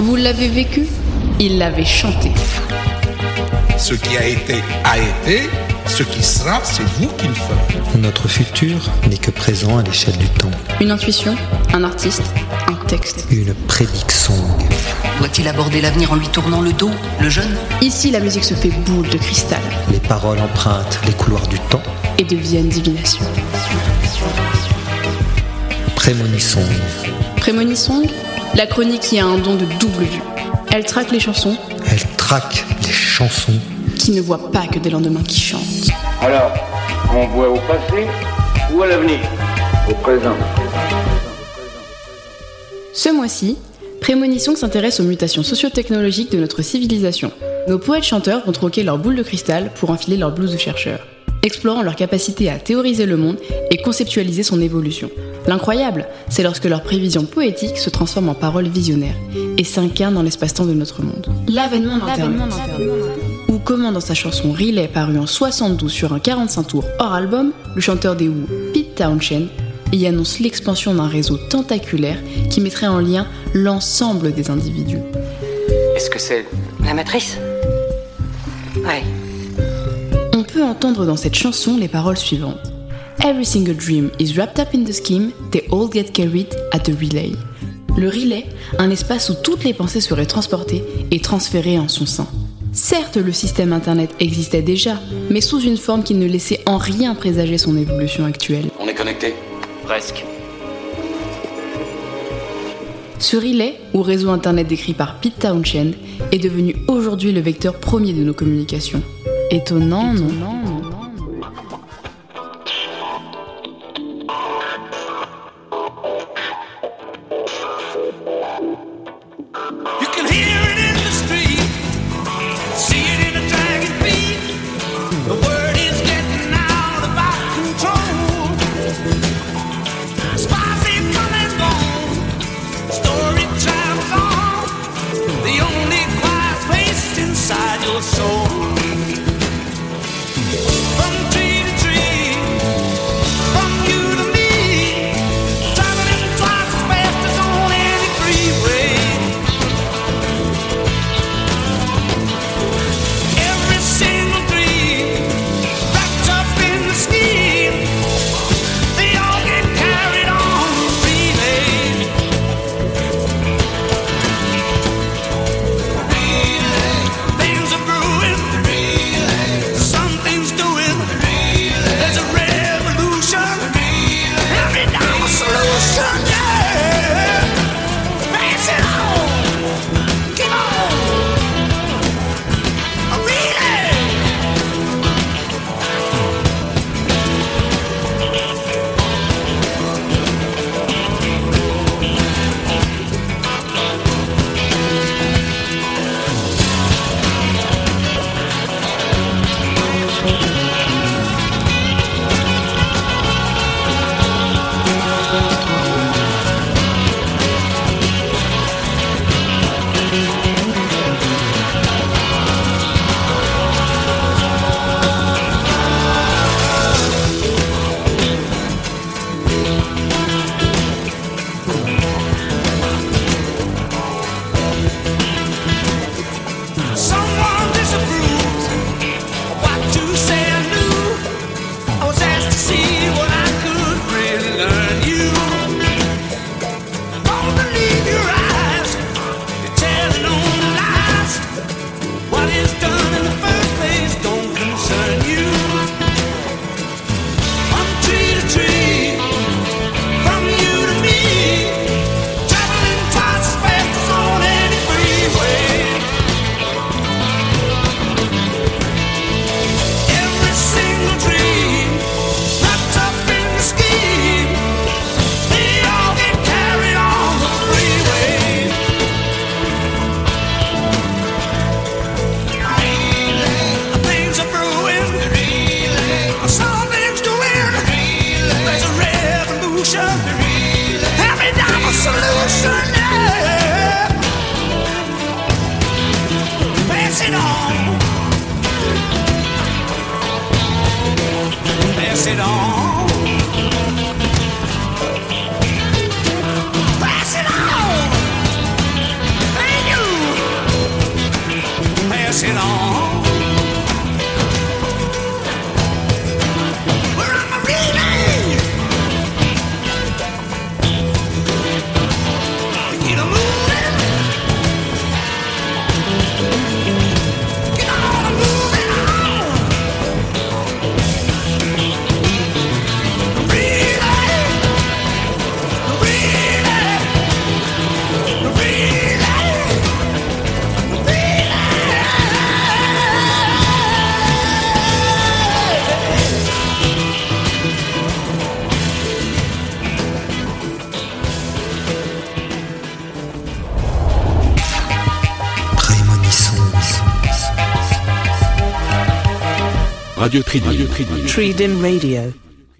Vous l'avez vécu, il l'avait chanté. Ce qui a été a été, ce qui sera, c'est vous qui le ferez. Notre futur n'est que présent à l'échelle du temps. Une intuition, un artiste, un texte. Une prédiction. Doit-il aborder l'avenir en lui tournant le dos, le jeune? Ici, la musique se fait boule de cristal Les paroles empruntent les couloirs du temps. et deviennent divination. Prémonissons. Prémonisong, la chronique qui a un don de double vue. Elle traque les chansons Elle traque les chansons. qui ne voient pas que des lendemains qui chantent. Alors, on voit au passé ou à l'avenir? Au présent. Ce mois-ci, Prémonition s'intéresse aux mutations socio-technologiques de notre civilisation. Nos poètes-chanteurs vont troquer leur boule de cristal pour enfiler leur blouse de chercheurs, explorant leur capacité à théoriser le monde et conceptualiser son évolution. L'incroyable, c'est lorsque leurs prévisions poétiques se transforment en paroles visionnaires et s'incarnent dans l'espace-temps de notre monde. L'avènement d'Internet. Ou comment dans sa chanson Relay parue en 72 sur un 45 tours hors album, le chanteur des Who, Pete Townshend, y annonce l'expansion d'un réseau tentaculaire qui mettrait en lien l'ensemble des individus. Est-ce que c'est La matrice? Ouais. Peut entendre dans cette chanson les paroles suivantes. Every single dream is wrapped up in the scheme, they all get carried at the relay. Le relay, un espace où toutes les pensées seraient transportées et transférées en son sein. Certes, le système Internet existait déjà, mais sous une forme qui ne laissait en rien présager son évolution actuelle. On est connecté Presque. Ce relais, ou réseau Internet décrit par Pete Townshend, est devenu aujourd'hui le vecteur premier de nos communications. Étonnant, non, non, non, But it on. Radio Trading. Radio Radio.